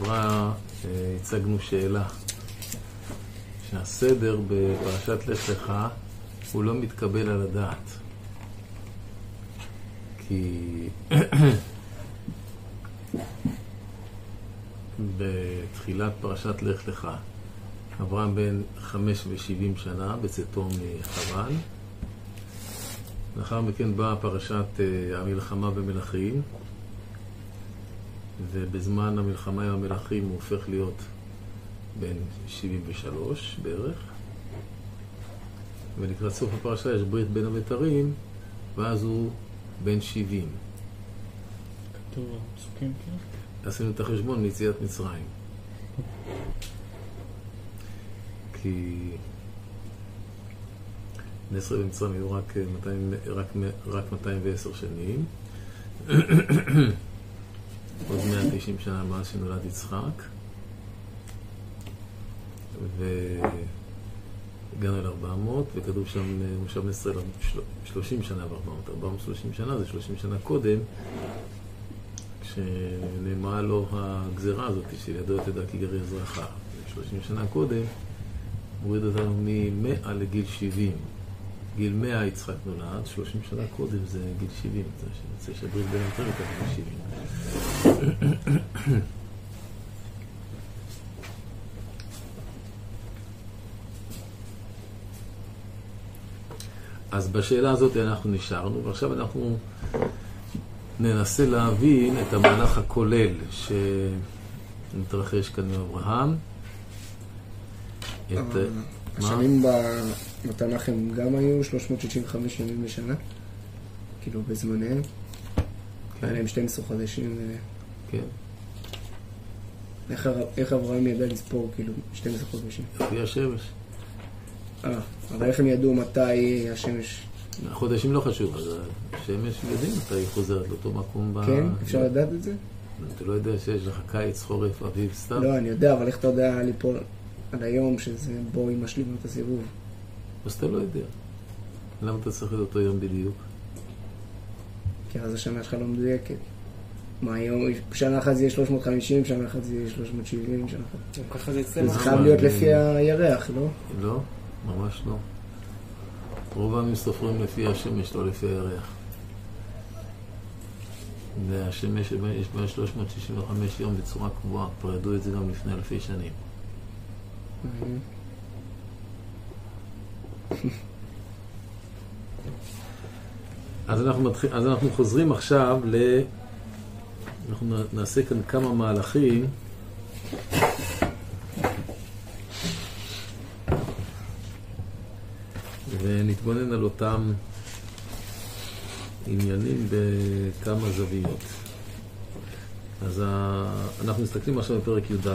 שעברה אה, הצגנו שאלה, שהסדר בפרשת לך לך הוא לא מתקבל על הדעת. כי בתחילת פרשת לך לך, אברהם בן חמש ושבעים שנה בצאתו מחרן. לאחר מכן באה פרשת אה, המלחמה במלכים, ובזמן המלחמה עם המלכים הוא הופך להיות בן 73 בערך. ולקראת סוף הפרשה יש ברית בין הבתרים, ואז הוא בן 70. כתוב פסוקים כאילו? עשינו את החשבון מיציאת מצרים. כי בני ישראל במצרים היו רק, 200, רק, רק 210 שנים. עוד 190 שנה מאז שנולד יצחק. והגענו אל 400, וכתוב שם, מושב ישראל 30 שנה ו-400. 430 שנה זה 30 שנה קודם, כשנאמרה לו הגזרה הזאת, שלידו תדע כי גרי אזרחה. 30 שנה קודם, מוריד אותנו מ-100 לגיל 70. גיל 100 יצחק נולד, 30 שנה קודם זה גיל 70. זה יוצא שהברית בין יותר לקח גיל 70. אז בשאלה הזאת אנחנו נשארנו, ועכשיו אנחנו ננסה להבין את המהלך הכולל שמתרחש כאן עם אברהם. את, השנים בתנ"ך הם גם היו 365 ימים בשנה? כאילו בזמניהם? כן. היה להם 12 חודשים. כן. איך, איך אברהם ידע לספור כאילו 12 חודשים? לפי השמש. אה, אבל איך הם ידעו מתי השמש... החודשים לא חשוב, אז השמש יודעים מתי היא חוזרת לאותו מקום. כן? ב... אפשר לדעת את זה? אתה לא יודע שיש לך קיץ, חורף, אביב, סתיו? לא, אני יודע, אבל איך אתה יודע ליפול על היום שזה בו היא משלימה את הסיבוב? אז אתה לא יודע. למה אתה צריך את אותו יום בדיוק? כי אז השנה שלך לא מדויקת. מה היום, שנה אחת זה יהיה 350, שנה אחת זה יהיה 370, שנה אחת... ככה זה אצלנו. זה חייב להיות לפי הירח, לא? לא, ממש לא. רוב העמים סופרים לפי השמש, לא לפי הירח. והשמש יש בה 365 יום בצורה קבועה, כבר ידעו את זה גם לפני אלפי שנים. אז אנחנו, מתחיל, אז אנחנו חוזרים עכשיו ל... אנחנו נעשה כאן כמה מהלכים. ונתבונן על אותם עניינים בכמה זוויות. אז אנחנו מסתכלים עכשיו בפרק י"ד.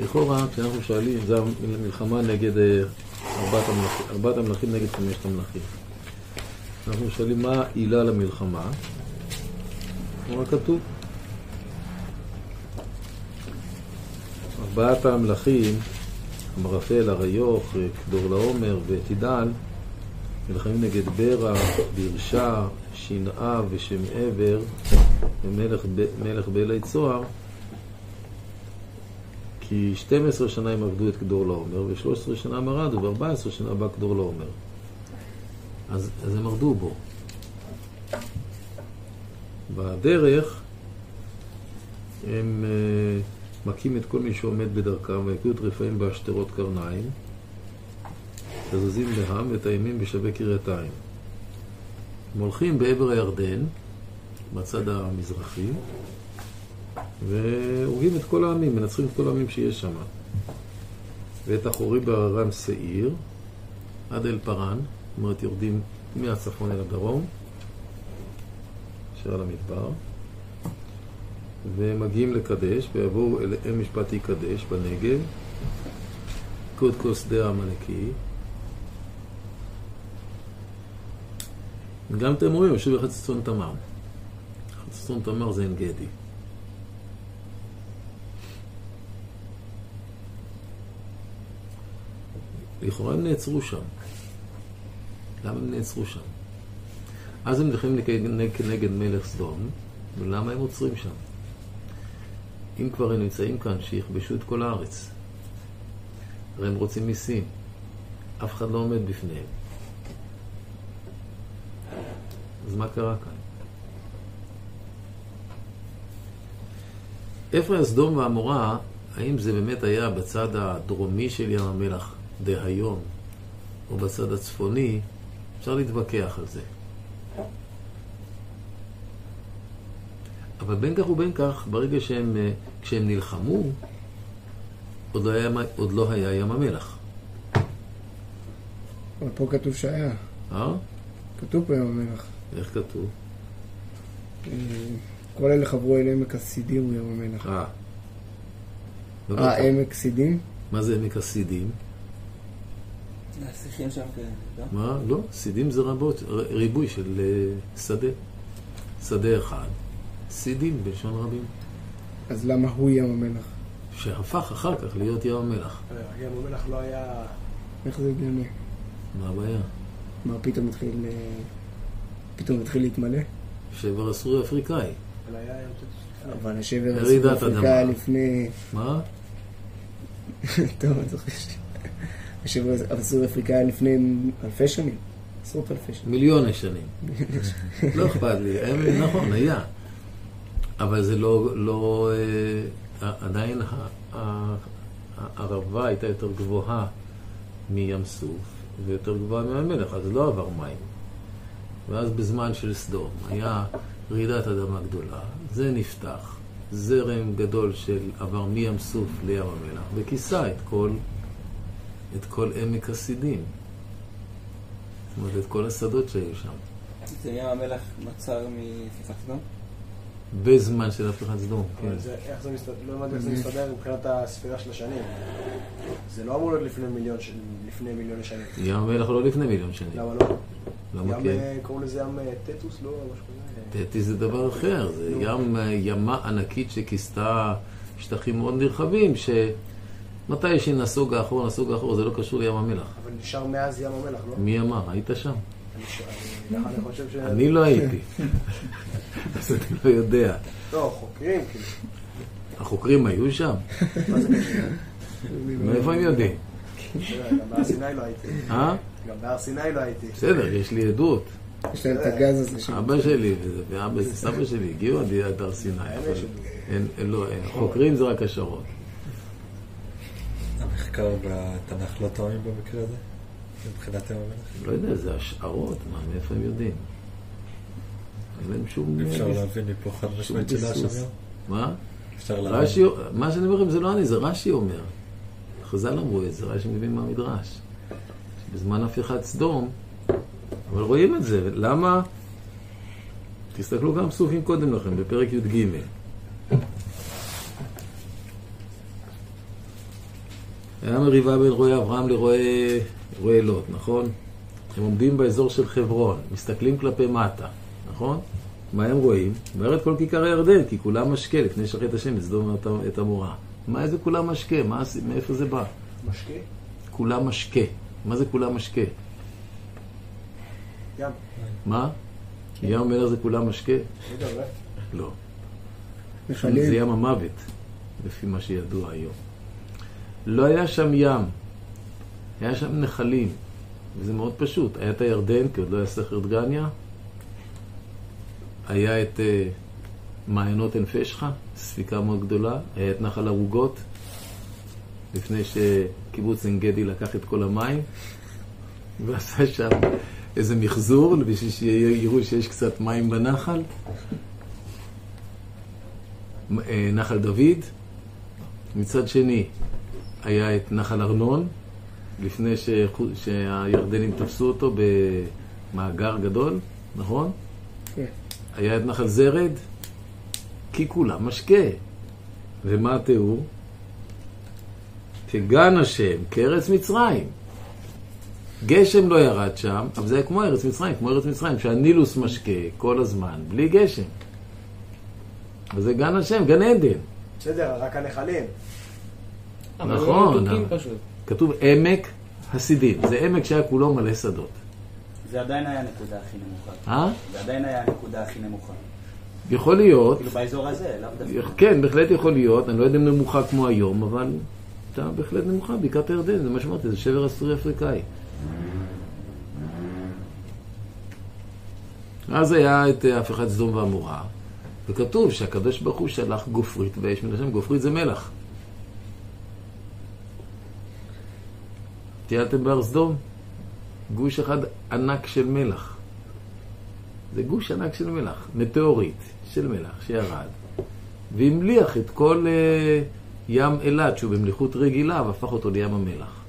לכאורה, כשאנחנו שואלים, זו מלחמה נגד אה, ארבעת המלכים, ארבעת המלכים נגד חמשת המלכים. אנחנו שואלים מה העילה למלחמה, מה כתוב? ארבעת המלכים, אמרפל, אריוך, כדור לעומר ותידל, נלחמים נגד ברע, בירשה, שנאה ושם עבר ומלך באלי צוהר כי 12 שנה הם עבדו את כדור לעומר, ו-13 שנה מרדו, ו-14 שנה בא כדור לעומר. אז, אז הם מרדו בו. בדרך הם uh, מכים את כל מי שעומד בדרכם, ויכו את רפאים בהשתרות קרניים, וזזים להם ואת הימים בשווה קרייתיים. הם הולכים בעבר הירדן, בצד המזרחי, והורגים את כל העמים, מנצחים את כל העמים שיש שם. ואת אחורי בהררם שעיר, עד אל פרן, זאת אומרת יורדים מהצפון אל הדרום, אשר על המדבר, ומגיעים לקדש, ויבואו אל אם משפטי קדש בנגב, קוד כוס דה עמלקי. גם אתם רואים, יושב בחצצון תמר. חצצון תמר זה עין גדי. לכאורה הם נעצרו שם. למה הם נעצרו שם? אז הם נלחמים כנגד מלך סדום, ולמה הם עוצרים שם? אם כבר הם נמצאים כאן, שיכבשו את כל הארץ. הרי הם רוצים מיסים. אף אחד לא עומד בפניהם. אז מה קרה כאן? איפה היה סדום ועמורה, האם זה באמת היה בצד הדרומי של ים המלח דהיום, או בצד הצפוני, אפשר להתווכח על זה. אבל בין כך ובין כך, ברגע שהם, אה, כשהם נלחמו, עוד לא היה, עוד לא היה ים המלח. אבל פה כתוב שהיה. אה? כתוב פה ים המלח. איך כתוב? אה, כל אלה חברו אל עמק הסידים הוא ים המלח. אה. אה, עמק סידים? מה זה עמק הסידים? השיחים שם כאלה, לא? מה? לא, סידים זה רבות, ריבוי של אה, שדה. שדה אחד, סידים בלשון רבים, אז למה הוא ים המלח? שהפך אחר כך להיות ים המלח. ים המלח לא היה... איך זה הגיוני? מה הבעיה? מה פתאום התחיל... אה, פתאום התחיל להתמלא? שבר הסורי אפריקאי. אבל היה ים. אבל השבר רעידת הסורי-אפריקאי אדמה. לפני... מה? טוב, אני זוכר ש... השבר הסורי-אפריקאי לפני אלפי שנים. עשרות אלפי שנים. מיליוני שנים. לא אכפת לי, נכון, היה. אבל זה לא, לא, אה, עדיין הערבה הייתה יותר גבוהה מים סוף ויותר גבוהה מים המלח, אז לא עבר מים. ואז בזמן של סדום היה רעידת אדמה גדולה, זה נפתח, זרם גדול של עבר מים סוף לים המלח, וכיסה את כל, את כל עמק הסידים. זאת אומרת, את כל השדות שהיו שם. זה ים המלח נוצר מפיפת סדום? בזמן של הפיכת סדום, כן. איך זה מסתדר, לא הבנתי איך זה מסתדר מבחינת הספירה של השנים. זה לא אמור להיות לפני מיליון שנים. ים המלח לא לפני מיליון שנים. למה לא? למה ים, כן? אה, קראו לזה ים אה, טטוס, לא? משהו כזה. זה דבר אחר, זה ים, ימה ענקית שכיסתה שטחים מאוד נרחבים, שמתי שנסוגה אחורה, נסוגה אחורה, זה לא קשור לים המלח. אבל נשאר מאז ים המלח, לא? מי אמר? היית שם? אני לא הייתי. אז אני לא יודע. לא, חוקרים, כאילו. החוקרים היו שם? מה זה קשור? מאיפה הם יודעים? גם בהר סיני לא הייתי. אה? גם בהר סיני לא הייתי. בסדר, יש לי עדות. יש להם את הגז הזה שם. אבא שלי ואבא סבא שלי הגיעו עד הר סיני. לא. חוקרים זה רק השערות. המחקר בתנ"ך לא טועים במקרה הזה? מבחינת ים המלח? לא יודע, זה השערות, מה, מאיפה הם יודעים? אין להם שום... אפשר להבין מפה חד משמעית ביסוס. ים? מה? אפשר רש"י, להבין. מה שאני אומר לכם זה לא אני, זה רש"י אומר. חז"ל אמרו את זה, רש"י מבין מהמדרש. בזמן הפיכת סדום, אבל רואים את זה, למה? תסתכלו כמה פסוקים קודם לכן, בפרק י"ג. היה מריבה בין רועי אברהם לרועי רועי לוט, נכון? הם עומדים באזור של חברון, מסתכלים כלפי מטה, נכון? מה הם רואים? אומרת כל כיכר הירדן, כי כולם משקה לפני שחט השם את סדום ואת- את עמורה. מה זה כולם משקה? מה, מאיפה זה בא? משקה? כולם משקה. מה זה כולם משקה? ים. מה? ים המלח זה כולם משקה? לא. לא. זה. ים המוות, לפי מה שידוע היום. לא היה שם ים, היה שם נחלים, וזה מאוד פשוט. היה את הירדן, כי עוד לא היה סכר דגניה, היה את אה, מעיינות עין פשחה, ספיקה מאוד גדולה, היה את נחל ערוגות, לפני שקיבוץ עין גדי לקח את כל המים, ועשה שם איזה מחזור, בשביל שיראו שיש קצת מים בנחל. אה, נחל דוד, מצד שני היה את נחל ארנון, לפני שחו- שהירדנים תפסו אותו במאגר גדול, נכון? כן. היה את נחל זרד, כי כולם משקה. ומה התיאור? כגן השם, כארץ מצרים. גשם לא ירד שם, אבל זה היה כמו ארץ מצרים, כמו ארץ מצרים, שהנילוס משקה כל הזמן, בלי גשם. וזה גן השם, גן עדן. בסדר, רק הנחלים. נכון, לא. כתוב עמק הסידים. זה עמק שהיה כולו מלא שדות. זה עדיין היה הנקודה הכי נמוכה. אה? זה עדיין היה הנקודה הכי נמוכה. יכול להיות, כאילו באזור הזה, לאו דווקא. כן, בהחלט יכול להיות, אני לא יודע אם נמוכה כמו היום, אבל הייתה בהחלט נמוכה, בקעת הירדן, זה מה שאמרתי, זה שבר הסורי אפריקאי. אז היה את אה, הפיכת סדום ועמורה, וכתוב שהקדוש ברוך הוא שלח גופרית ואש מן השם, גופרית זה מלח. טיילתם בהר סדום? גוש אחד ענק של מלח. זה גוש ענק של מלח, מטאורית של מלח שירד, והמליח את כל אה, ים אילת, שהוא במליחות רגילה, והפך אותו לים המלח.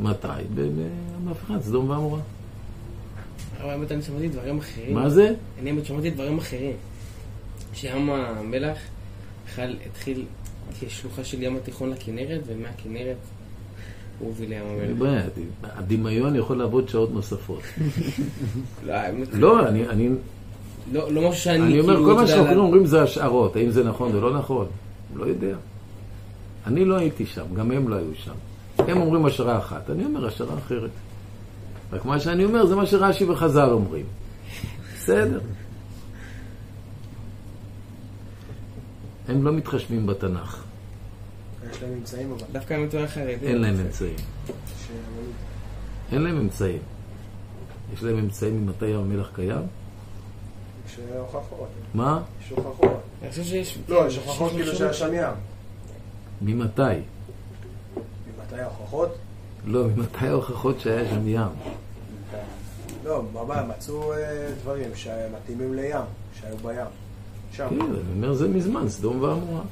מתי? במהפכת סדום ועמורה. אבל האמת אני שמעתי דברים אחרים. מה זה? אני האמת שמעתי דברים אחרים. שים המלח בכלל התחיל כשלוחה של ים התיכון לכנרת, ומהכנרת הוביל לים המלח. הדמיון יכול לעבוד שעות נוספות. לא, לא, אני, לא לא משהו שאני אני אומר, כאילו, כל מה שאנחנו אומרים זה השערות, האם זה נכון או לא נכון? לא יודע. אני לא הייתי שם, גם הם לא היו שם. הם אומרים השערה אחת, אני אומר השערה אחרת. רק מה שאני אומר זה מה שרש"י וחז"ל אומרים. בסדר. הם לא מתחשבים בתנ"ך, יש להם אמצעים אבל. דווקא האמת הוא היה חרדי. אין להם אמצעים. אין להם אמצעים. יש להם אמצעים ממתי ים המלח קיים? יש הוכחות. מה? יש הוכחות. אני חושב שיש... לא, יש הוכחות כאילו שהיה שם ים. ממתי? ממתי ההוכחות? לא, ממתי ההוכחות שהיה שם ים? לא, בבא, מצאו אה, דברים שמתאימים לים, שהיו בים. שם. כן, אני אומר זה מזמן, סדום ועמורה.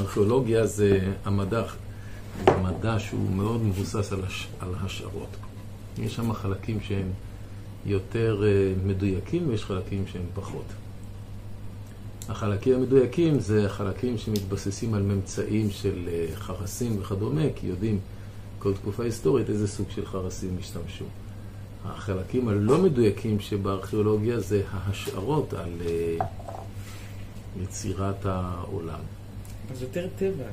ארכיאולוגיה זה המדע, זה מדע שהוא מאוד מבוסס על, הש, על השערות. יש שם חלקים שהם יותר אה, מדויקים ויש חלקים שהם פחות. החלקים המדויקים זה החלקים שמתבססים על ממצאים של אה, חרסים וכדומה, כי יודעים כל תקופה היסטורית איזה סוג של חרסים השתמשו. החלקים הלא מדויקים שבארכיאולוגיה זה ההשערות על אה, יצירת העולם. אז יותר טבע.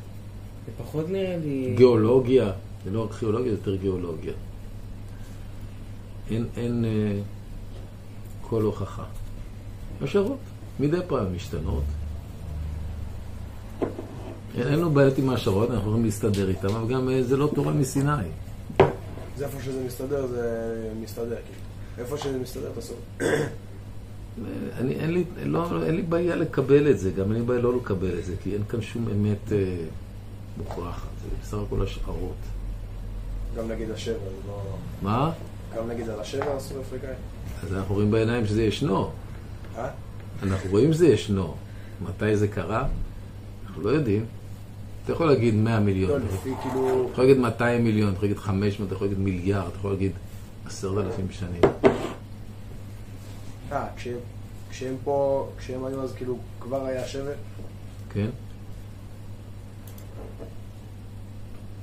זה פחות נראה לי... גיאולוגיה, זה לא ארכיאולוגיה, זה יותר גיאולוגיה. אין, אין אה, כל הוכחה. השערות, מדי פעם משתנות. אין אין לנו בעיות עם ההשערות, אנחנו יכולים להסתדר איתן, אבל גם אה, זה לא תורה מסיני. זה איפה שזה מסתדר, זה מסתדר, כאילו. איפה שזה מסתדר, תעשו. אני, אין, לי, לא, אין לי בעיה לקבל את זה, גם אין לי בעיה לא לקבל את זה, כי אין כאן שום אמת אה, מוכרחת, זה בסך הכל השערות. גם נגיד השבר, זה לא... מה? גם נגיד על השבר הסורי אפריקאי. אז אנחנו רואים בעיניים שזה ישנו. אה? אנחנו רואים שזה ישנו. מתי זה קרה? אנחנו לא יודעים. אתה יכול להגיד 100 לא, מיליון, לפי כאילו... אתה יכול להגיד 200 מיליון, אתה יכול להגיד 500, אתה יכול להגיד מיליארד, אתה יכול להגיד 10,000 שנים. אה, כשהם- כשהם פה, כשהם היו אז כאילו כבר היה שבר? כן?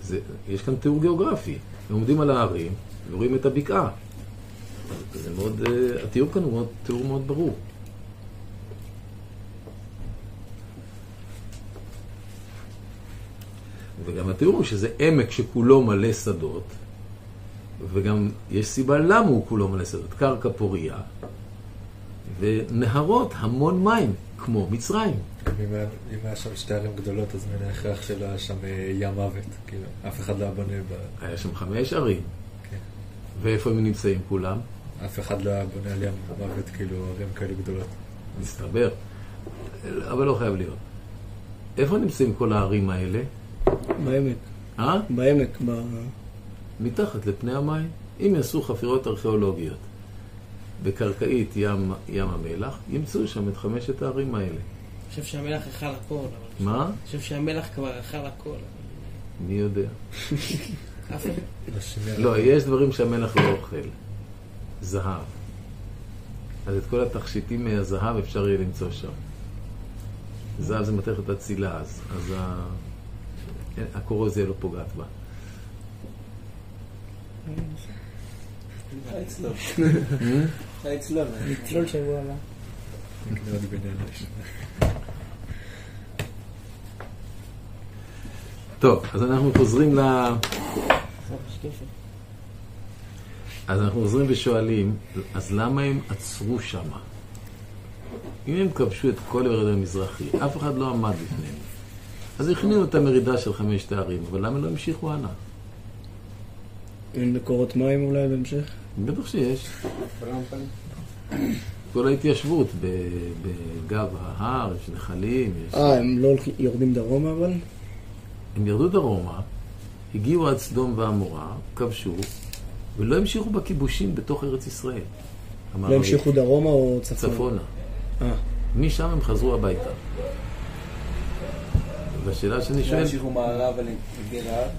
זה, יש כאן תיאור גיאוגרפי. הם עומדים על ההרים ורואים את הבקעה. זה מאוד, אה, התיאור כאן הוא מאוד, תיאור מאוד ברור. וגם התיאור הוא שזה עמק שכולו מלא שדות, וגם יש סיבה למה הוא כולו מלא שדות. קרקע פוריה, ונהרות המון מים, כמו מצרים. אם היה- שם שתי ערים גדולות, אז מן ההכרח שלא היה שם אה, ים מוות. כאילו, אף אחד לא היה בונה ב... היה שם חמש ערים. כן. ואיפה הם נמצאים כולם? אף אחד לא היה בונה על ים מוות, כאילו, ערים כאלה גדולות. מסתבר. אבל לא חייב להיות. איפה נמצאים כל הערים האלה? בעמק. אה? בעמק, ב... מתחת לפני המים. אם יעשו חפירות ארכיאולוגיות בקרקעית ים, ים המלח, ימצאו שם את חמשת הערים האלה. אני חושב שהמלח אכל הכל. מה? אני חושב שהמלח כבר אכל הכל. מי יודע. לא, יש דברים שהמלח לא אוכל. זהב. אז את כל התכשיטים מהזהב אפשר יהיה למצוא שם. זהב זה מתכת אצילה, אז, אז ה... אין- הקורוזיה לא פוגעת בה. טוב, אז אנחנו חוזרים ל... אז אנחנו חוזרים ושואלים, אז למה הם עצרו שם? אם הם כבשו את כל הירד המזרחי, אף אחד לא עמד בפניהם. אז הכניעו את המרידה של חמשת הערים, אבל למה לא המשיכו הלאה? אין מקורות מים אולי בהמשך? בטח שיש. כל ההתיישבות ב- בגב ההר, יש נחלים, יש... אה, הם לא יורדים דרומה אבל? הם ירדו דרומה, הגיעו עד סדום ועמורה, כבשו, ולא המשיכו בכיבושים בתוך ארץ ישראל. לא. המשיכו דרומה או צפונה? צפונה. אה, משם הם חזרו הביתה. והשאלה שאני לא שואל, המשיכו מערבה לגלעד.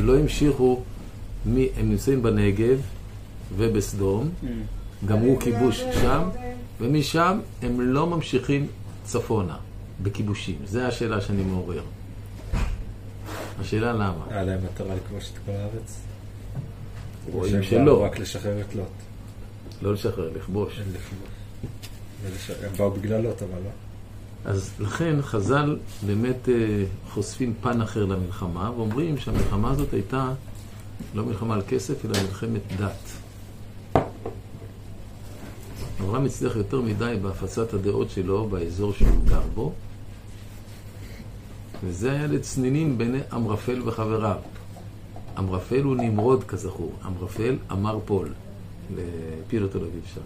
לא המשיכו, הם נמצאים בנגב ובסדום, גמרו כיבוש שם, ומשם הם לא ממשיכים צפונה, בכיבושים. זו השאלה שאני מעורר. השאלה למה? היה להם מטרה לכבוש את כל הארץ? רואים שלא. רק לשחרר את לוט. לא לשחרר, לכבוש. הם באו בגלל לוט, אבל לא. אז לכן חז"ל באמת אה, חושפים פן אחר למלחמה, ואומרים שהמלחמה הזאת הייתה לא מלחמה על כסף, אלא מלחמת דת. אברהם הצליח יותר מדי בהפצת הדעות שלו באזור שהוא גר בו, וזה היה לצנינים בין אמרפל וחבריו. אמרפל הוא נמרוד כזכור, אמרפל אמר פול, לפיל תל אביב שם.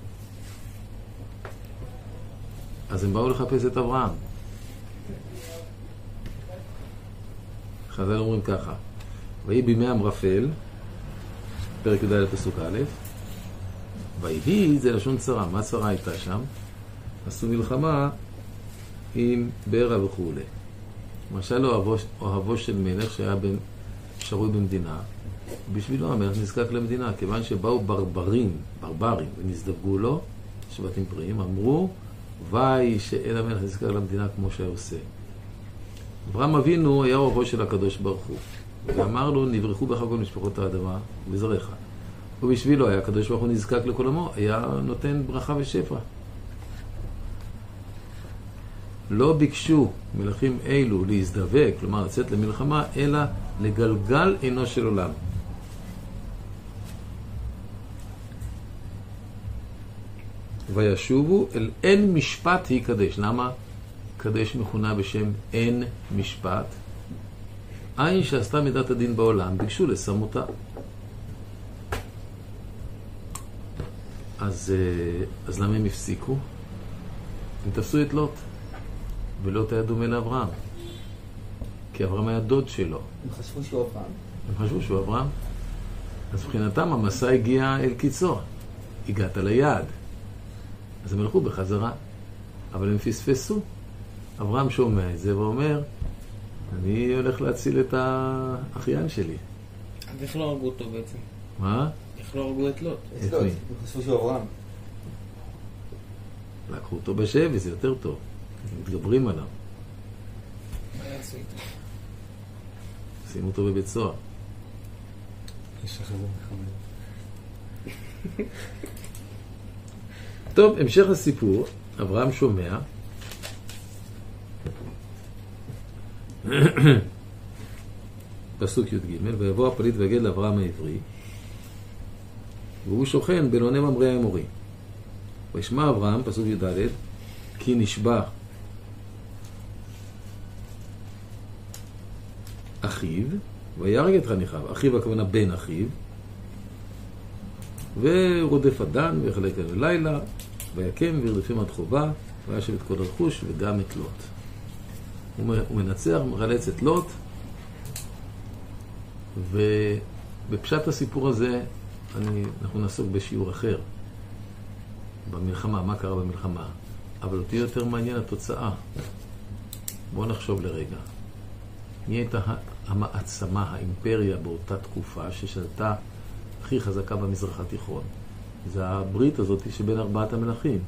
אז הם באו לחפש את אברהם. חז"ל אומרים ככה, ויהי בימי אמרפל, פרק י"ד פסוק א', ויהי זה לשון צרה, מה צרה הייתה שם? עשו מלחמה עם ברע וכולי. למשל אוהבו, אוהבו של מלך שהיה בן, שרוי במדינה, בשבילו המלך נזקק למדינה, כיוון שבאו ברברים, ברברים, ונזדווגו לו, שבטים פריים, אמרו, וי שאין המלך נזקק למדינה כמו שהיה עושה. אברהם אבינו היה אוהבו של הקדוש ברוך הוא, ואמר לו, נברחו בך כל משפחות האדמה וזרעך. ובשבילו היה הקדוש ברוך הוא נזקק לכל עמו, היה נותן ברכה ושפע. לא ביקשו מלכים אלו להזדווג, כלומר לצאת למלחמה, אלא לגלגל עינו של עולם. וישובו אל אין משפט יקדש. למה קדש מכונה בשם אין משפט? עין שעשתה מידת הדין בעולם, ביקשו לשם אותה. אז, אה, אז למה הם הפסיקו? הם תפסו את לוט, ולוט היה דומה לאברהם, כי אברהם היה דוד שלו. הם חשבו שהוא אברהם. הם חשבו שהוא אברהם. אז מבחינתם המסע הגיע אל קיצו. הגעת ליעד. אז הם הלכו בחזרה. אבל הם פספסו. אברהם שומע את זה ואומר, אני הולך להציל את האחיין שלי. אז איך לא הרגו אותו בעצם? מה? איך לא הרגו את לוט? את מי? הם חשבו שהוא אברהם. לקחו אותו בשבי, זה יותר טוב. מתגברים עליו. מה יעשו איתו? שימו אותו בבית סוהר. טוב, המשך הסיפור, אברהם שומע. פסוק י"ג, ויבוא הפליט ויגד לאברהם העברי, והוא שוכן בלוני ממריא האמורי. וישמע אברהם, פסוק י"ד, כי נשבע אחיו, ויהרג את חניכיו. אחיו הכוונה בן אחיו, ורודף אדן ויחלק על הלילה, ויקם וירדפים עד חובה, וישב את כל הרכוש וגם את לוט. הוא מנצח, מחלץ את לוט, ובפשט הסיפור הזה אני, אנחנו נעסוק בשיעור אחר, במלחמה, מה קרה במלחמה. אבל אותי יותר מעניין התוצאה. בואו נחשוב לרגע. מי הייתה המעצמה, האימפריה באותה תקופה ששלטה הכי חזקה במזרח התיכון? זה הברית הזאת שבין ארבעת המלכים.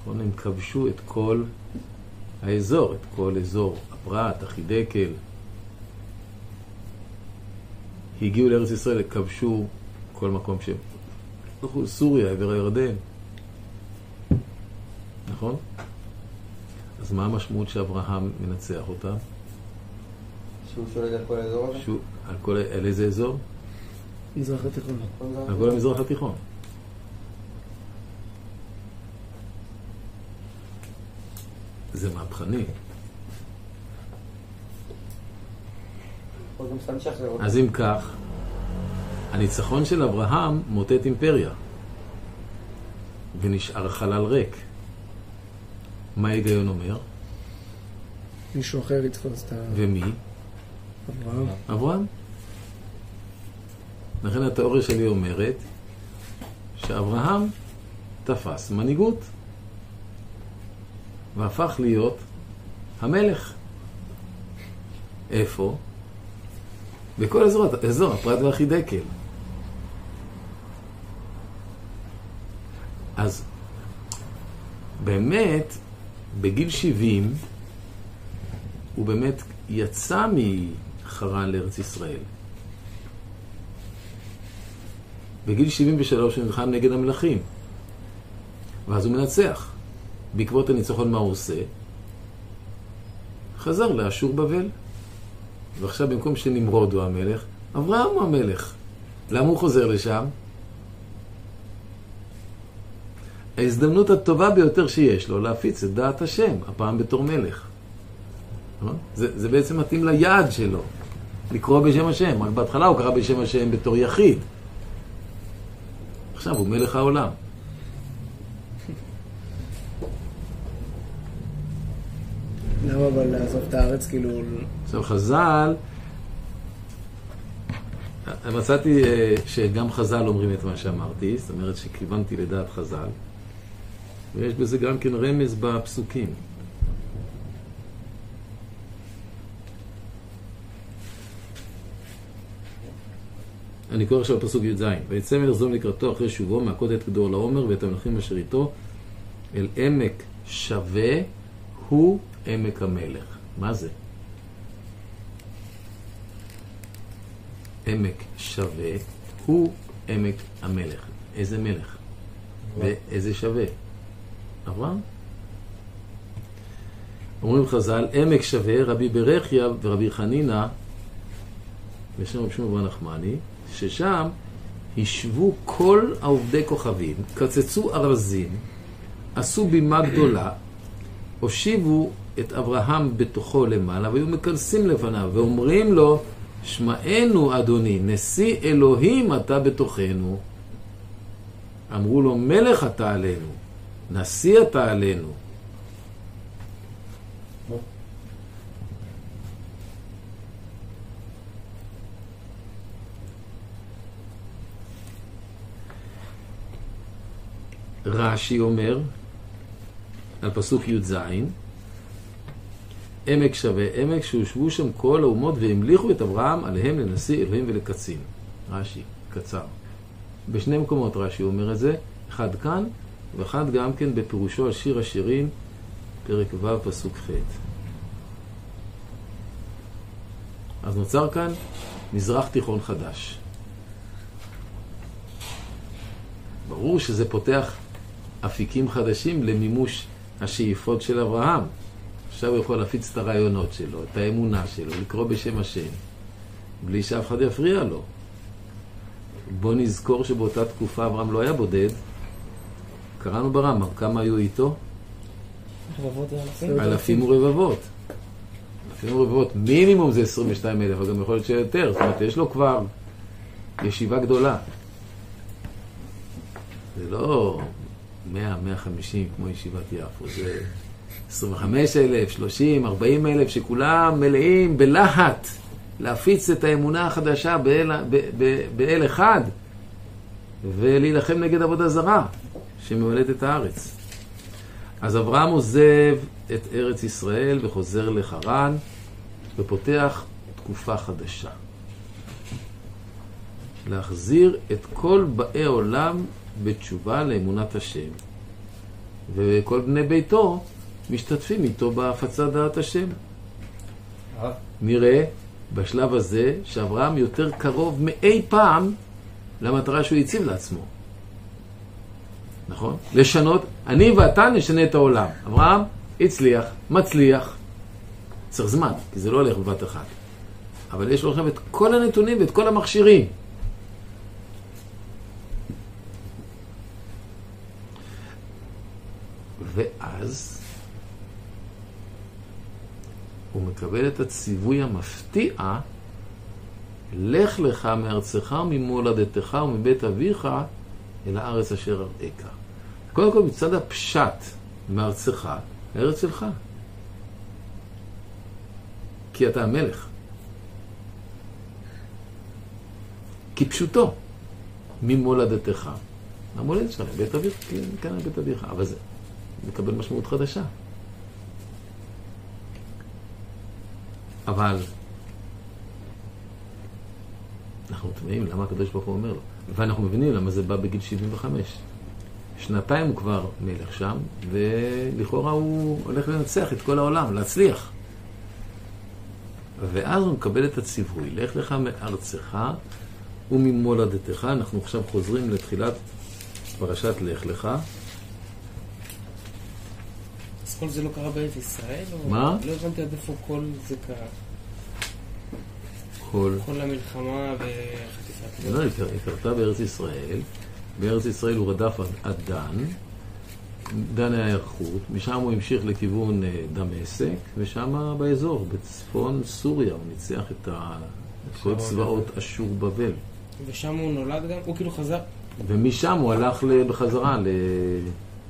נכון? הם כבשו את כל האזור, את כל אזור הפרת, החידקל. הגיעו לארץ ישראל, כבשו כל מקום. הלכו לסוריה, עבר הירדן. נכון? אז מה המשמעות שאברהם מנצח אותם? שהוא שולט על כל האזור הזה? שהוא, על, כל, על איזה אזור? מזרח התיכון. על כל המזרח התיכון. זה מהפכני. אז אם כך, הניצחון של אברהם מוטט אימפריה, ונשאר חלל ריק. מה ההיגיון אומר? מישהו אחר יתפוס את ומי? אברהם. אברהם. לכן התיאוריה שלי אומרת שאברהם תפס מנהיגות והפך להיות המלך. איפה? בכל אזור, אזור הפרת והחידקל. אז באמת, בגיל 70, הוא באמת יצא מחרן לארץ ישראל. בגיל 73 הוא נלחם נגד המלכים. ואז הוא מנצח. בעקבות הניצחון מה הוא עושה? חזר לאשור בבל. ועכשיו במקום שנמרוד הוא המלך, אברהם הוא המלך. למה הוא חוזר לשם? ההזדמנות הטובה ביותר שיש לו להפיץ את דעת השם, הפעם בתור מלך. נכון? זה, זה בעצם מתאים ליעד שלו, לקרוא בשם השם. רק בהתחלה הוא קרא בשם השם בתור יחיד. עכשיו הוא מלך העולם. למה אבל לעזוב את הארץ כאילו... עכשיו חז"ל, מצאתי אה, שגם חז"ל אומרים את מה שאמרתי, זאת אומרת שכיוונתי לדעת חז"ל, ויש בזה גם כן רמז בפסוקים. אני קורא עכשיו פסוק י"ז: ויצא מלך זום לקראתו אחרי שובו מהכות את כדור לעומר ואת המלכים אשר איתו אל עמק שווה הוא עמק המלך. מה זה? עמק שווה הוא עמק המלך. איזה מלך? ואיזה שווה? אברהם? אומרים חז"ל, עמק שווה רבי ברכיה ורבי חנינא בשם רבי שמעון נחמני, ששם השוו כל העובדי כוכבים, קצצו ארזים, עשו בימה גדולה, הושיבו את אברהם בתוכו למעלה, והיו מכנסים לפניו, ואומרים לו, שמענו אדוני, נשיא אלוהים אתה בתוכנו. אמרו לו, מלך אתה עלינו, נשיא אתה עלינו. רש"י אומר, על פסוק י"ז, עמק שווה עמק שהושבו שם כל האומות והמליכו את אברהם עליהם לנשיא אלוהים ולקצין. רש"י, קצר. בשני מקומות רש"י אומר את זה, אחד כאן ואחד גם כן בפירושו על שיר השירים, פרק ו' פסוק ח'. אז נוצר כאן מזרח תיכון חדש. ברור שזה פותח אפיקים חדשים למימוש השאיפות של אברהם. עכשיו הוא יכול להפיץ את הרעיונות שלו, את האמונה שלו, לקרוא בשם השם, בלי שאף אחד יפריע לו. בוא נזכור שבאותה תקופה אברהם לא היה בודד. קראנו ברמב"ם, כמה היו איתו? אלפים ורבבות. אלפים ורבבות, מינימום זה 22 אלף, אבל גם יכול להיות שיותר. זאת אומרת, יש לו כבר ישיבה גדולה. זה לא 100, 150 כמו ישיבת יפו, זה 25 אלף, 30, 40 אלף, שכולם מלאים בלהט להפיץ את האמונה החדשה באל, באל אחד ולהילחם נגד עבודה זרה שממלאת את הארץ. אז אברהם עוזב את ארץ ישראל וחוזר לחרן ופותח תקופה חדשה. להחזיר את כל באי עולם בתשובה לאמונת השם. וכל בני ביתו משתתפים איתו בהפצת דעת השם. אה? נראה בשלב הזה שאברהם יותר קרוב מאי פעם למטרה שהוא הציב לעצמו. נכון? לשנות, אני ואתה נשנה את העולם. אברהם הצליח, מצליח. צריך זמן, כי זה לא הולך בבת אחת. אבל יש לו עכשיו את כל הנתונים ואת כל המכשירים. ואז הוא מקבל את הציווי המפתיע, לך לך מארצך וממולדתך ומבית אביך אל הארץ אשר אראך. קודם כל מצד הפשט מארצך, הארץ שלך. כי אתה המלך. כפשוטו, ממולדתך. המולדת שלך, בית אביך, כן, כאן בית אביך. אבל זה מקבל משמעות חדשה. אבל אנחנו תמהים למה הקדוש ברוך הוא אומר לו. ואנחנו מבינים למה זה בא בגיל 75. שנתיים הוא כבר מלך שם, ולכאורה הוא הולך לנצח את כל העולם, להצליח. ואז הוא מקבל את הציווי, לך לך מארצך וממולדתך. אנחנו עכשיו חוזרים לתחילת פרשת לך לך. אז כל זה לא קרה בארץ ישראל? מה? לא הבנתי עד איפה כל זה קרה. כל... כל המלחמה וחטיפת לא, היא קרתה בארץ ישראל. בארץ ישראל הוא רדף עד- עד דן. דן היה היערכות, משם הוא המשיך לכיוון אה, דמשק, ושם באזור, בצפון סוריה, הוא ניצח את ה- את כל צבאות אשור בבל. ושם הוא נולד גם? הוא כאילו חזר? ומשם הוא הלך בחזרה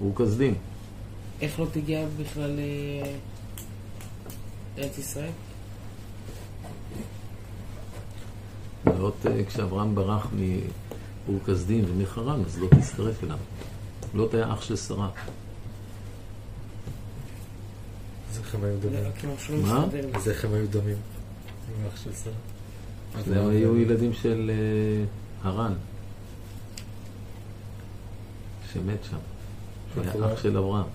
לאור כסדים. איך לא תגיע בכלל לארץ ישראל? לאות, אה, כשאברהם ברח מאור כסדים ומחרן, אז לא תצטרף אליו. לוט היה אח של שרה. אז איך הם היו לא, דומים? לא מה? אז איך הם היו דומים? עם אח של שרה? הם היו ילדים של אה, הרן, שמת שם. שהוא היה. אח של אברהם.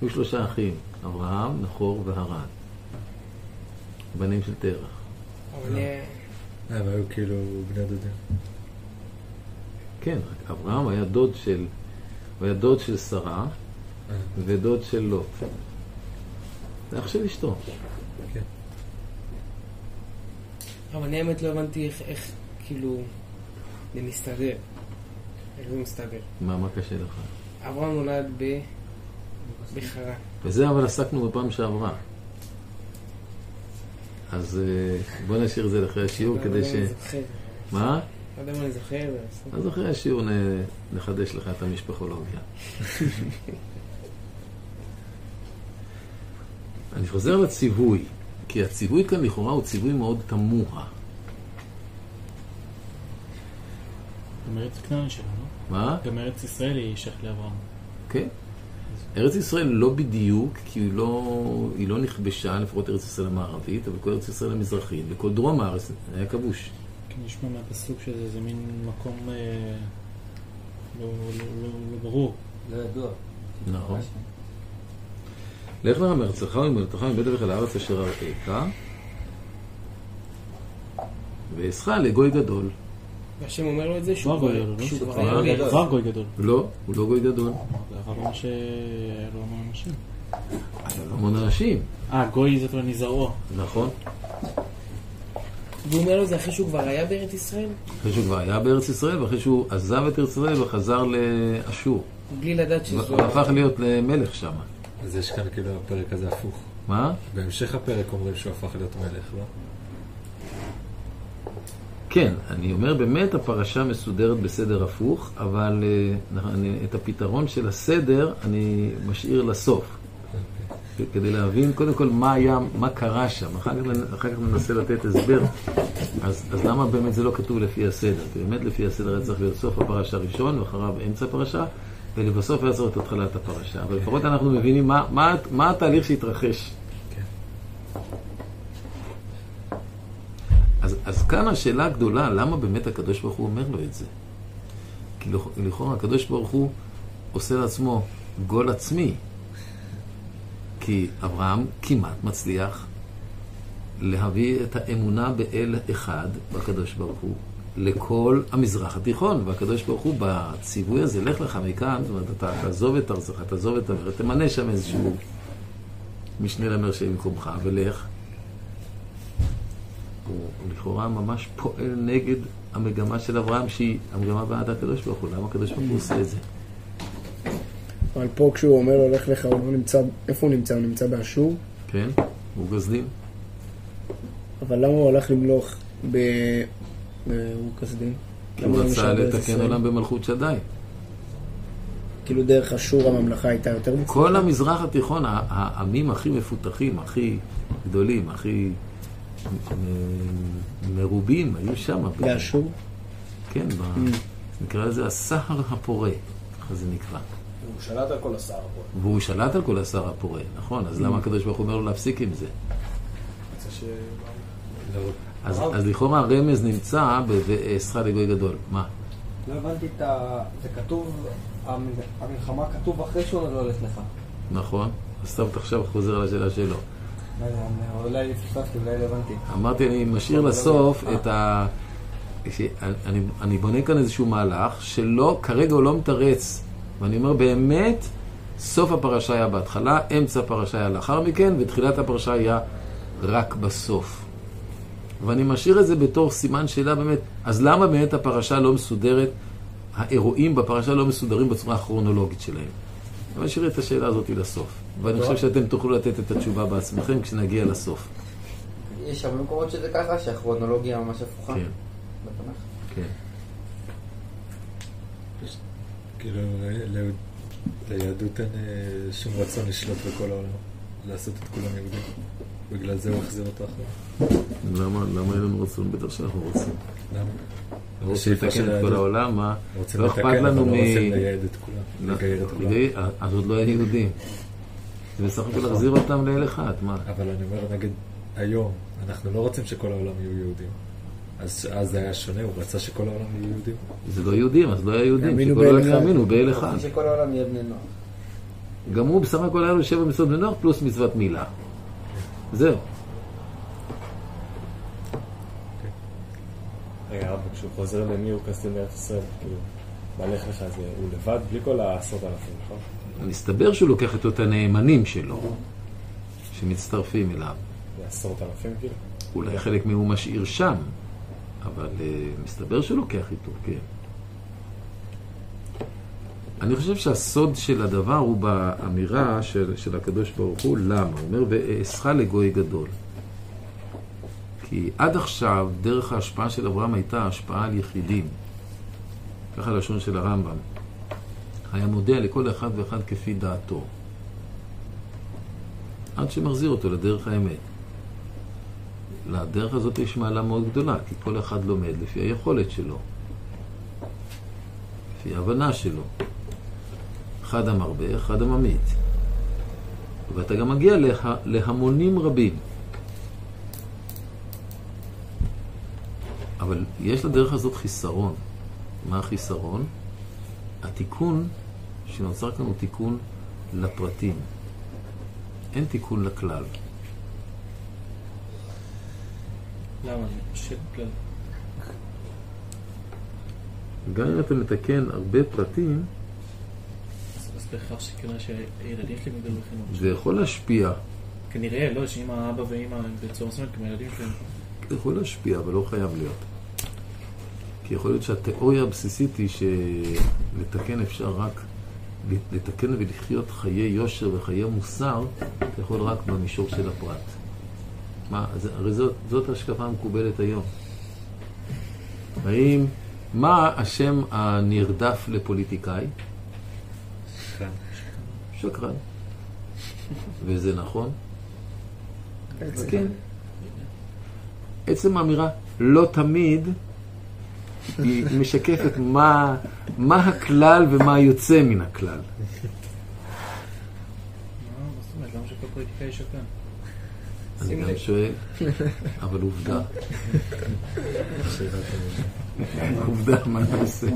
היו שלושה אחים, אברהם, נחור והרן. בנים של תרח. אבל אה, הם היו כאילו בני דודים. כן, אברהם היה דוד של, הוא היה דוד של שרה ודוד של לוט. זה אח של אשתו. כן. אבל אני האמת לא הבנתי איך, איך, כאילו, זה מסתדר. איך זה מסתדר? מה, מה קשה לך? אברהם נולד ב... בחרן. וזה אבל עסקנו בפעם שעברה. אז אה, בוא נשאיר את זה לאחרי השיעור כדי ש... מה? לא יודע אם אני זוכר. אז אחרי השיעור נחדש לך את המשפחולוגיה. אני חוזר לציווי, כי הציווי כאן לכאורה הוא ציווי מאוד תמוה. גם ארץ כנען שלו, לא? מה? גם ארץ ישראל היא שייך לאברהם. כן. ארץ ישראל לא בדיוק, כי היא לא, היא לא נכבשה, לפחות ארץ ישראל המערבית, אבל כל ארץ ישראל המזרחית, וכל דרום הארץ היה כבוש. כן, נשמע מהפסוק שזה איזה מין מקום אה, לא, לא, לא, לא ברור. לא ידוע. נכון. לך לך מארצך וממולדתך מבית אביך לארץ אשר אראך, ואעשך לגוי גדול. והשם אומר לו את זה שהוא כבר כבר גוי גדול, לא? כבר כבר היה גוי. כבר גדול. לא, הוא לא גוי גדול. זה הרב אומר שהיה לו המון אנשים. היה לו המון אנשים, אה, גוי זאת אומרת נזרעו. נכון? והוא אומר לו זה אחרי שהוא כבר היה בארץ ישראל? אחרי שהוא כבר היה בארץ ישראל, ואחרי שהוא עזב את ארץ ישראל וחזר לאשור. בלי לדעת שזו... הוא הפך להיות למלך שם. אז יש כאן כאילו הפרק הזה הפוך. מה? בהמשך הפרק אומרים שהוא הפך להיות מלך, לא? כן, אני אומר באמת הפרשה מסודרת בסדר הפוך, אבל אה, אני, את הפתרון של הסדר אני משאיר לסוף. כדי להבין קודם כל מה היה, מה קרה שם, אחר כך, אחר כך ננסה לתת הסבר. אז, אז למה באמת זה לא כתוב לפי הסדר? כי באמת לפי הסדר היה צריך להיות סוף הפרשה ראשון, ואחריו אמצע הפרשה, ולבסוף היה צריך להיות התחלת הפרשה. אבל לפחות אנחנו מבינים מה, מה, מה התהליך שהתרחש. אז, אז כאן השאלה הגדולה, למה באמת הקדוש ברוך הוא אומר לו את זה? כי לכ- לכאורה הקדוש ברוך הוא עושה לעצמו גול עצמי. כי אברהם כמעט מצליח להביא את האמונה באל אחד, בקדוש ברוך הוא, לכל המזרח התיכון. והקדוש ברוך הוא בציווי הזה, לך לך מכאן, זאת אומרת, אתה תעזוב את ארצך, תעזוב את ארצך, תמנה שם איזשהו משנה למרשי במקומך, ולך. הוא לכאורה ממש פועל נגד המגמה של אברהם, שהיא המגמה בעד הקדוש ברוך הוא. למה הקדוש ברוך הוא עושה את זה? אבל פה כשהוא אומר לו לך הוא לא נמצא, איפה הוא נמצא? הוא נמצא באשור? כן? הוא גזלים. אבל למה הוא הלך למלוך ב... באור כסדים? כי הוא לא רצה לתקן? עולם במלכות שדי. כאילו דרך אשור הממלכה הייתה יותר מצליחה? כל המזרח התיכון, העמים הכי מפותחים, הכי גדולים, הכי מ- מרובים, היו שם. באשור? כן, Mm. נקרא לזה הסהר הפורה, ככה זה נקרא. הוא שלט על כל השר פה. והוא שלט על כל הסהר הפורה, נכון? אז למה הקדוש ברוך הוא אומר לו להפסיק עם זה? ש... לא, אז, לכאורה הרמז נמצא ב"ואעשך לגוי גדול". מה? לא הבנתי את ה... זה כתוב, המ- המלחמה כתוב אחרי שהוא אומר לו לך לך. נכון? אז אתה עכשיו חוזר על השאלה שלו. לא אולי פספסתי, אולי לא הבנתי. אמרתי, אני משאיר לסוף את ה... אני בונה כאן איזשהו מהלך שלא, כרגע הוא לא מתרץ. ואני אומר, באמת, סוף הפרשה היה בהתחלה, אמצע הפרשה היה לאחר מכן, ותחילת הפרשה היה רק בסוף. ואני משאיר את זה בתור סימן שאלה באמת, אז למה באמת הפרשה לא מסודרת, האירועים בפרשה לא מסודרים בצורה הכרונולוגית שלהם? אני משאיר את השאלה הזאת לסוף. ואני חושב שאתם תוכלו לתת את התשובה בעצמכם כשנגיע לסוף. יש הרבה מקומות שזה ככה, שהכרונולוגיה ממש הפוכה. כן, בתנ"ך. כן. כאילו, ליהדות אין אה, שום רצון לשלוט בכל העולם, לעשות את כולם יהודים. בגלל זה הוא החזיר אותו אחורה. למה, למה אין לנו רצון? בטח שאנחנו רוצים. למה? רוצים לתקן את כל. העולם, מה? לא אכפת לנו לא מ... רוצים לייעד את כולם, לא, לגייר את כולם. לגייר- אז עוד לא היה יהודים. זה בסך הכל להחזיר אותם לאל אחד, מה? אבל אני אומר, נגיד, היום, אנחנו לא רוצים שכל העולם יהיו יהודים. אז אז זה היה שונה, הוא רצה שכל העולם יהיו יהודים. זה לא יהודים, אז לא היה יהודים. שכל העולם. יאמינו באל אחד. רוצים שכל העולם יהיה בני נוער. גם הוא בסך הכל היה לו שבע מצוות בני נוח פלוס מצוות מילה. זהו. רגע, הרב, כשהוא חוזר למי הוא כסדים לארץ ישראל, כאילו, בהלך לך זה הוא לבד, בלי כל העשרות אלפים, נכון? מסתבר שהוא לוקח איתו את הנאמנים שלו, שמצטרפים אליו. זה עשרות אלפים, כאילו? אולי חלק מהם הוא משאיר שם, אבל uh, מסתבר שהוא לוקח איתו, כן. אני חושב שהסוד של הדבר הוא באמירה של, של הקדוש ברוך הוא, למה? הוא אומר, ואעשך לגוי גדול. כי עד עכשיו, דרך ההשפעה של אברהם הייתה השפעה על יחידים. ככה לשון של הרמב"ם. היה מודיע לכל אחד ואחד כפי דעתו. עד שמחזיר אותו לדרך האמת. לדרך הזאת יש מעלה מאוד גדולה, כי כל אחד לומד לפי היכולת שלו, לפי ההבנה שלו. אחד המרבה, אחד הממית. ואתה גם מגיע לה, להמונים רבים. אבל יש לדרך הזאת חיסרון. מה החיסרון? התיקון שנוצר כאן הוא תיקון לפרטים. אין תיקון לכלל. למה? גם אם אתה מתקן הרבה פרטים, אז בהכרח שכנראה שהילדים שלי מגדלים בחינוך. זה יכול להשפיע. כנראה, לא, שאם האבא ואמא הם בצורה מסוימת, כמו הילדים שלהם. זה יכול להשפיע, אבל לא חייב להיות. כי יכול להיות שהתיאוריה הבסיסית היא שלתקן אפשר רק, לתקן ולחיות חיי יושר וחיי מוסר, אתה יכול רק במישור של הפרט. מה, זה, הרי זאת, זאת ההשקפה המקובלת היום. האם, מה השם הנרדף לפוליטיקאי? שקרן. וזה נכון? כן. עצם האמירה לא תמיד היא משקפת מה, מה הכלל ומה יוצא מן הכלל. מה, זאת אומרת? למה שכל פוליטיקאי שקרן? אני גם שואל, אבל עובדה. עובדה, מה נעשה?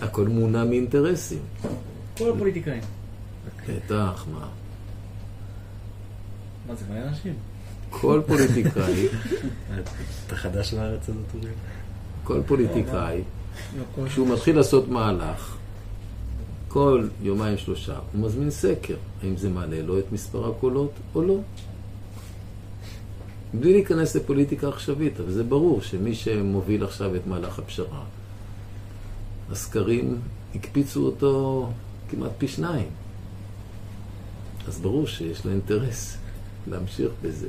הכל מונע מאינטרסים. כל הפוליטיקאים. בטח, מה? מה זה, מלא אנשים? כל פוליטיקאי, אתה חדש בארץ הזאת, אורי? כל פוליטיקאי, לא, כל- כשהוא מתחיל לעשות מהלך, כל יומיים שלושה, הוא מזמין סקר, האם זה מעלה לו את מספר הקולות או לא. בלי להיכנס לפוליטיקה עכשווית, אבל זה ברור שמי שמוביל עכשיו את מהלך הפשרה, הסקרים הקפיצו אותו כמעט פי שניים. אז ברור שיש לו אינטרס להמשיך בזה.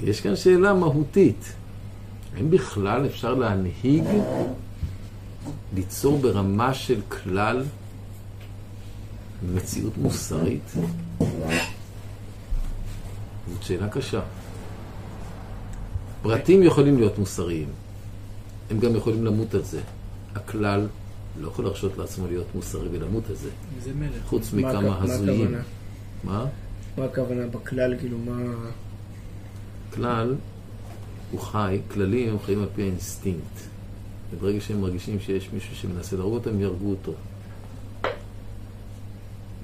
יש כאן שאלה מהותית. האם בכלל אפשר להנהיג, ליצור ברמה של כלל מציאות מוסרית? זאת שאלה קשה. פרטים יכולים להיות מוסריים, הם גם יכולים למות על זה. הכלל לא יכול להרשות לעצמו להיות מוסרי ולמות על זה, זה מלך. חוץ מה מכמה הכ- מה הזויים. הכוונה? מה? מה הכוונה בכלל, כאילו, מה... כלב הוא חי, כלבים הם חיים על פי האינסטינקט. וברגע שהם מרגישים שיש מישהו שמנסה להרוג אותם, הם יהרגו אותו.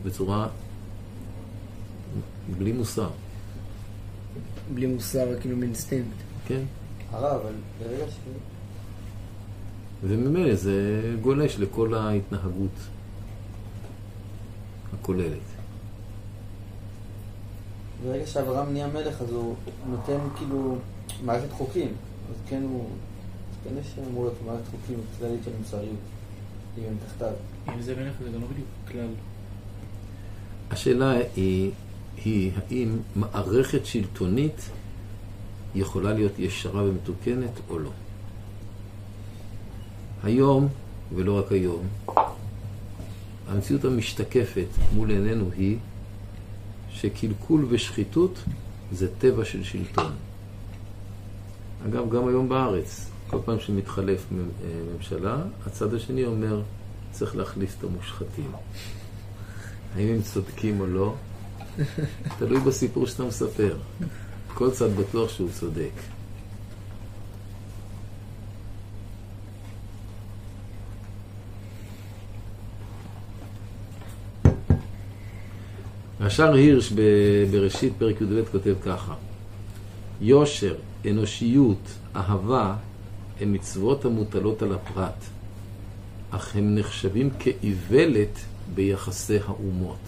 בצורה... בלי מוסר, בלי מוסר, כאילו מאינסטינקט. כן? הרב, אבל ברגע ש... וממילא זה גולש לכל ההתנהגות הכוללת. ברגע שאברהם נהיה מלך, אז הוא נותן כאילו מערכת חוקים. אז כן הוא... כן יש אמור להיות מערכת חוקים כללית של מוסריות. אם הם תחתיו. אם זה מלך זה גם לא בדיוק כלל. השאלה היא, היא האם מערכת שלטונית יכולה להיות ישרה ומתוקנת או לא. היום, ולא רק היום, המציאות המשתקפת מול עינינו היא שקלקול ושחיתות זה טבע של שלטון. אגב, גם היום בארץ, כל פעם שמתחלף אה, ממשלה, הצד השני אומר, צריך להחליף את המושחתים. האם הם צודקים או לא, תלוי בסיפור שאתה מספר. כל צד בטוח שהוא צודק. השאר הירש בראשית פרק י"ב כותב ככה: יושר, אנושיות, אהבה הם מצוות המוטלות על הפרט, אך הם נחשבים כאיוולת ביחסי האומות.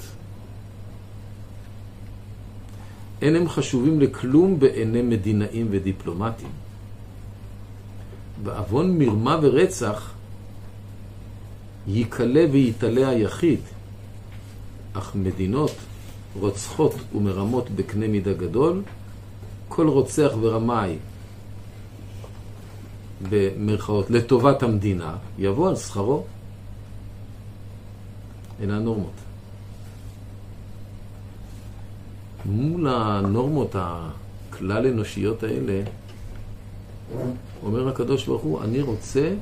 אין הם חשובים לכלום בעיני מדינאים ודיפלומטים. בעוון מרמה ורצח ייקלה ויתעלה היחיד, אך מדינות רוצחות ומרמות בקנה מידה גדול, כל רוצח ורמאי במרכאות לטובת המדינה, יבוא על שכרו. אלה הנורמות. מול הנורמות הכלל אנושיות האלה, אומר הקדוש ברוך הוא, אני רוצה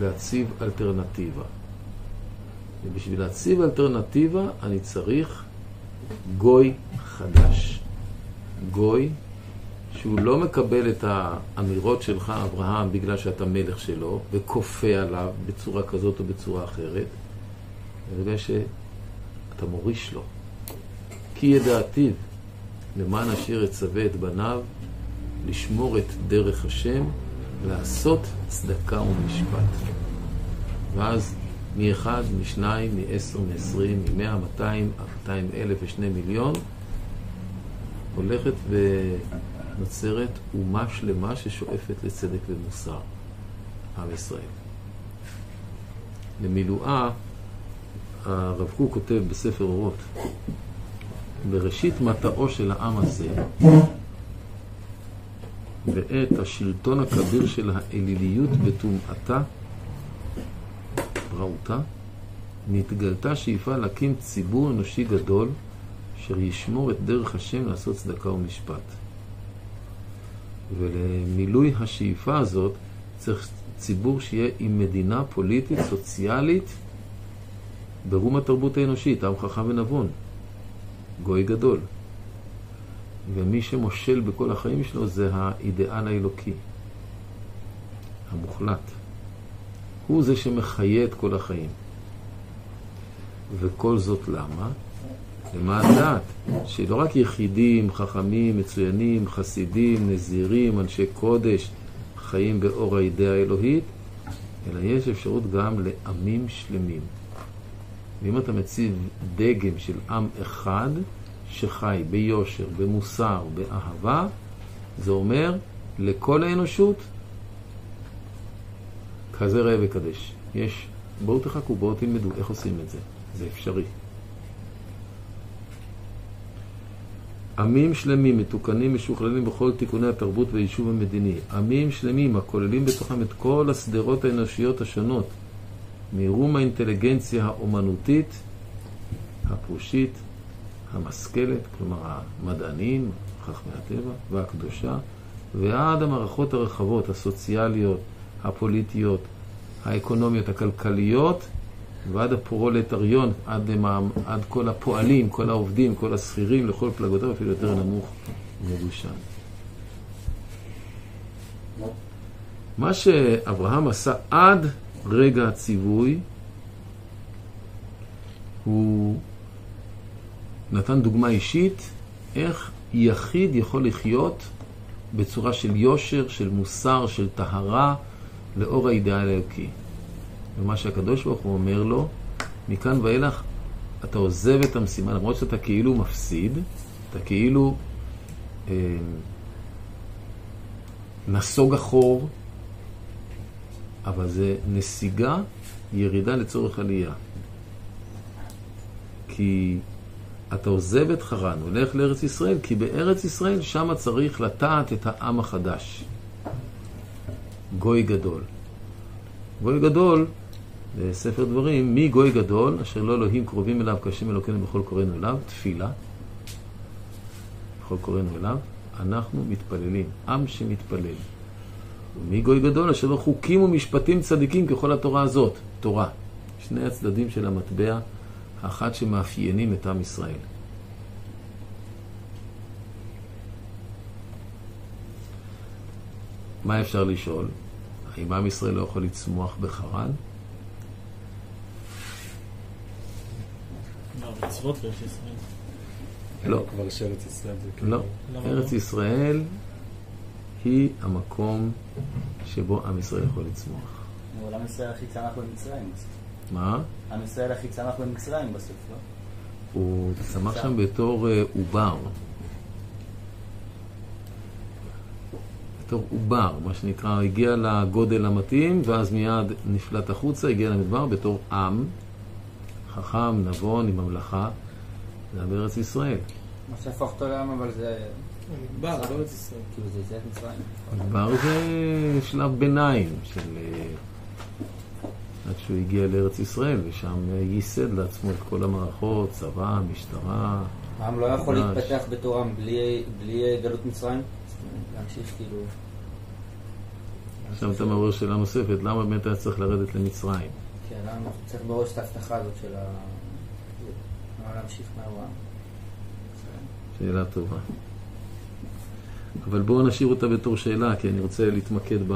להציב אלטרנטיבה. ובשביל להציב אלטרנטיבה אני צריך גוי חדש. גוי שהוא לא מקבל את האמירות שלך, אברהם, בגלל שאתה מלך שלו, וכופה עליו בצורה כזאת או בצורה אחרת, בגלל שאתה מוריש לו. כי ידעתיו, למען אשר יצווה את בניו, לשמור את דרך השם, לעשות צדקה ומשפט. ואז מאחד, משניים, מעשר, מעשרים, ממאה, מאתיים, מאתיים אלף ושני מיליון, הולכת ונוצרת אומה שלמה ששואפת לצדק ומוסר, עם ישראל. למילואה, הרב קוק כותב בספר אורות, בראשית מטעו של העם הזה, ואת השלטון הכביר של האליליות וטומאתה, רעותה, נתגלתה שאיפה להקים ציבור אנושי גדול אשר ישמור את דרך השם לעשות צדקה ומשפט. ולמילוי השאיפה הזאת צריך ציבור שיהיה עם מדינה פוליטית, סוציאלית, ברום התרבות האנושית, עם חכם ונבון, גוי גדול. ומי שמושל בכל החיים שלו זה האיdeal האלוקי, המוחלט. הוא זה שמחיה את כל החיים. וכל זאת למה? למען דעת, שלא רק יחידים, חכמים, מצוינים, חסידים, נזירים, אנשי קודש, חיים באור האידאה האלוהית, אלא יש אפשרות גם לעמים שלמים. ואם אתה מציב דגם של עם אחד, שחי ביושר, במוסר, באהבה, זה אומר לכל האנושות, כזה ראה וקדש. יש, בואו תחכו, בואו תלמדו איך עושים את זה. זה אפשרי. עמים שלמים, מתוקנים, משוכללים בכל תיקוני התרבות והיישוב המדיני. עמים שלמים, הכוללים בתוכם את כל השדרות האנושיות השונות, מרום האינטליגנציה האומנותית, הפרושית, המשכלת, כלומר המדענים, חכמי הטבע, והקדושה, ועד המערכות הרחבות, הסוציאליות, הפוליטיות, האקונומיות, הכלכליות, ועד הפרולטריון, עד, עד כל הפועלים, כל העובדים, כל השכירים, לכל פלגותיו, אפילו יותר נמוך ומגושם. מה שאברהם עשה עד רגע הציווי, הוא נתן דוגמה אישית איך יחיד יכול לחיות בצורה של יושר, של מוסר, של טהרה, לאור האידאל האלוקי. ומה שהקדוש ברוך הוא אומר לו, מכאן ואילך אתה עוזב את המשימה, למרות שאתה כאילו מפסיד, אתה כאילו אה, נסוג אחור, אבל זה נסיגה, ירידה לצורך עלייה. כי אתה עוזב את חרן, הולך לארץ ישראל, כי בארץ ישראל שמה צריך לטעת את העם החדש. גוי גדול. גוי גדול, בספר דברים, מי גוי גדול, אשר לא אלוהים קרובים אליו, קשים אלוקינו בכל קוראינו אליו, תפילה. בכל קוראינו אליו, אנחנו מתפללים, עם שמתפלל. ומי גוי גדול, אשר לא חוקים ומשפטים צדיקים ככל התורה הזאת, תורה. שני הצדדים של המטבע, האחד שמאפיינים את עם ישראל. מה אפשר לשאול? האם עם ישראל לא יכול לצמוח בחרן? לא, מצוות בארץ ישראל. לא. כבר שארץ ישראל זה כאילו... לא. ארץ לא? ישראל היא המקום שבו עם ישראל יכול לצמוח. אבל עם ישראל הכי צמח במצרים בסוף. מה? עם ישראל הכי צמח במצרים בסוף, לא? הוא צמח שם בתור אה, עובר. בתור עובר, מה שנקרא, הגיע לגודל המתאים, ואז מיד נפלט החוצה, הגיע למדבר בתור עם, חכם, נבון, עם ממלכה, זה היה בארץ ישראל. מה שהפך אותו לעם, אבל זה... מדבר, ישראל. כאילו זה יציאת מצרים. מדבר זה שלב ביניים של... אה, עד שהוא הגיע לארץ ישראל, ושם ייסד לעצמו את כל המערכות, צבא, משטרה. העם לא יכול. להתפתח בתור עם בלי- בלי גלות מצרים? להמשיך כאילו... עכשיו אתה מעורר שאלה נוספת, למה באמת היה צריך לרדת למצרים? כן, למה צריך בראש את ההבטחה הזאת של ה... להמשיך מהעם? שאלה טובה. אבל בואו נשאיר אותה בתור שאלה, כי אני רוצה להתמקד ב...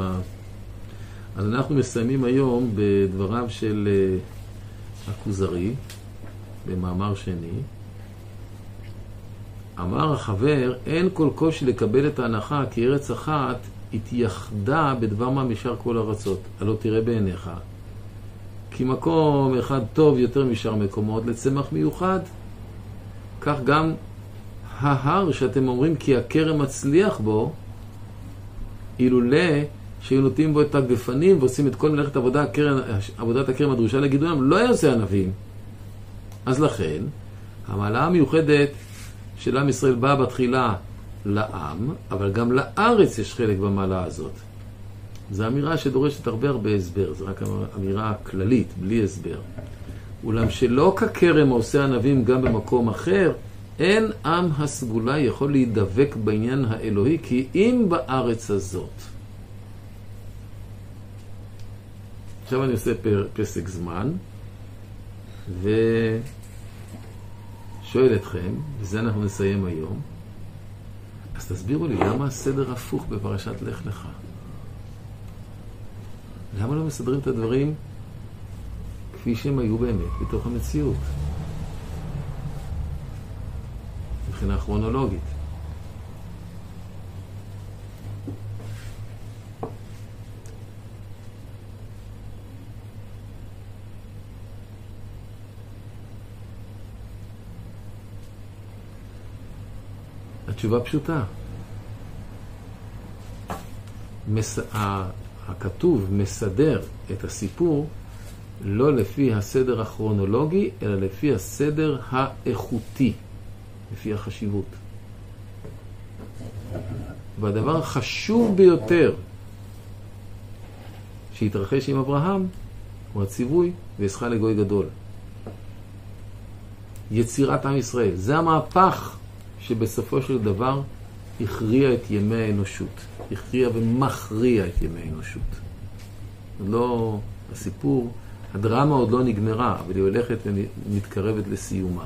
אז אנחנו מסיימים היום בדבריו של אה, הכוזרי, במאמר שני. אמר החבר, אין כל קושי לקבל את ההנחה כי ארץ אחת התייחדה בדבר מה משאר כל ארצות. הלא תראה בעיניך. כי מקום אחד טוב יותר משאר מקומות לצמח מיוחד. כך גם ההר שאתם אומרים כי הכרם מצליח בו, אילולא שהיו נותנים בו את הגפנים ועושים את כל מלאכת עבודה, הקרן, עבודת הכרם הדרושה לגידולם, לא היה עושה ענבים. אז לכן, המעלה המיוחדת של עם ישראל באה בתחילה לעם, אבל גם לארץ יש חלק במעלה הזאת. זו אמירה שדורשת הרבה הרבה הסבר, זו רק אמירה כללית, בלי הסבר. אולם שלא ככרם עושה ענבים גם במקום אחר, אין עם הסגולה יכול להידבק בעניין האלוהי, כי אם בארץ הזאת. עכשיו אני עושה פר, פסק זמן, ושואל אתכם, וזה אנחנו נסיים היום, אז תסבירו לי, למה הסדר הפוך בפרשת לך לך? למה לא מסדרים את הדברים כפי שהם היו באמת בתוך המציאות? מבחינה כרונולוגית. תשובה פשוטה. מס... הכתוב מסדר את הסיפור לא לפי הסדר הכרונולוגי, אלא לפי הסדר האיכותי, לפי החשיבות. והדבר החשוב ביותר שהתרחש עם אברהם הוא הציווי ואעשך לגוי גדול. יצירת עם ישראל. זה המהפך שבסופו של דבר הכריע את ימי האנושות. הכריע ומכריע את ימי האנושות. לא, הסיפור, הדרמה עוד לא נגמרה, אבל היא הולכת ומתקרבת לסיומה.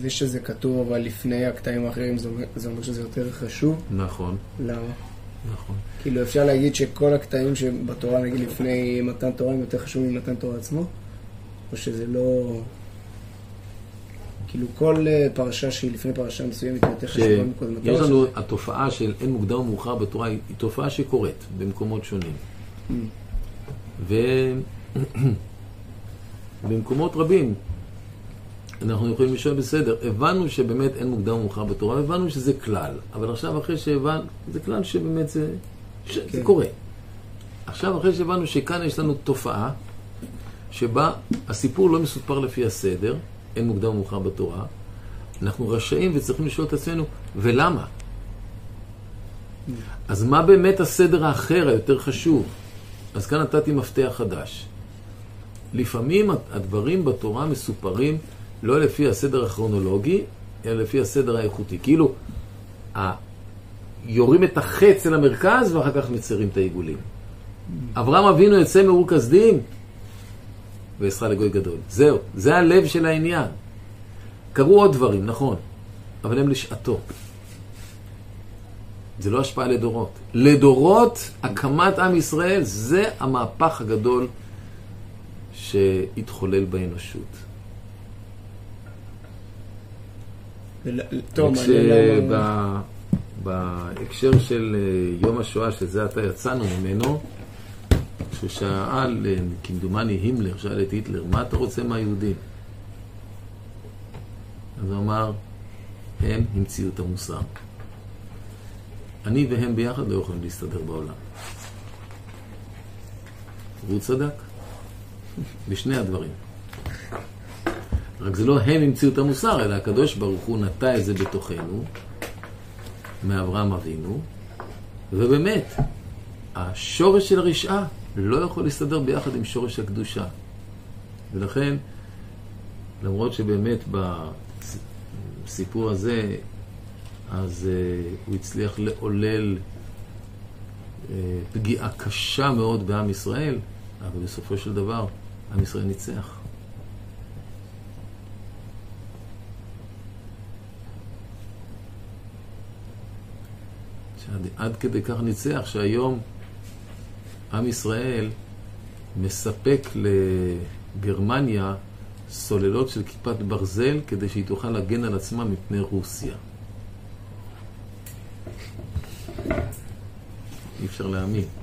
זה שזה כתוב אבל לפני הקטעים האחרים, זה אומר- זה אומר שזה יותר חשוב. נכון, למה? נכון. כאילו אפשר להגיד שכל הקטעים שבתורה, נגיד לפני מתן תורה, הם יותר חשובים ממתן תורה עצמו? או שזה לא... כאילו כל אה, פרשה שהיא לפני פרשה מסוימת היא יותר חשובה מקודמתה? או לנו, התופעה של אין מוקדם ומאוחר בתורה היא תופעה שקורית במקומות שונים. ובמקומות רבים אנחנו יכולים לשאול בסדר, הבנו שבאמת אין מוקדם ומאוחר בתורה, הבנו שזה כלל, אבל עכשיו אחרי שהבנו, זה כלל שבאמת זה, שזה כן. קורה. עכשיו אחרי שהבנו שכאן יש לנו תופעה שבה הסיפור לא מסופר לפי הסדר, אין מוקדם ומאוחר בתורה, אנחנו רשאים וצריכים לשאול את עצמנו, ולמה? אז מה באמת הסדר האחר, היותר חשוב? אז כאן נתתי מפתח חדש. לפעמים הדברים בתורה מסופרים לא לפי הסדר הכרונולוגי, אלא לפי הסדר האיכותי. כאילו, ה- יורים את החץ אל המרכז ואחר כך מצרים את העיגולים. אברהם אבינו יוצא מאור כסדים ואעשך לגוי גדול. זהו, זה הלב של העניין. קרו עוד דברים, נכון, אבל הם לשעתו. זה לא השפעה לדורות. לדורות, הקמת עם ישראל, זה המהפך הגדול שהתחולל באנושות. בהקשר של אה, יום השואה, שזה עתה יצאנו ממנו, כשהוא שאל, אה, כמדומני הימלר, שאל את היטלר, מה אתה רוצה מהיהודים? אז הוא אמר, הם המציאו את המוסר. אני והם ביחד לא יכולים להסתדר בעולם. והוא צדק, בשני הדברים. רק זה לא הם המציאו את המוסר, אלא הקדוש ברוך הוא נטע את זה בתוכנו, מאברהם אבינו, ובאמת, השורש של הרשעה לא יכול להסתדר ביחד עם שורש הקדושה. ולכן, למרות שבאמת בסיפור הזה, אז uh, הוא הצליח לעולל uh, פגיעה קשה מאוד בעם ישראל, אבל בסופו של דבר, עם ישראל ניצח. שעד עד כדי כך ניצח שהיום עם ישראל מספק לגרמניה סוללות של כיפת ברזל כדי שהיא תוכל להגן על עצמה מפני רוסיה. אי אפשר להאמין.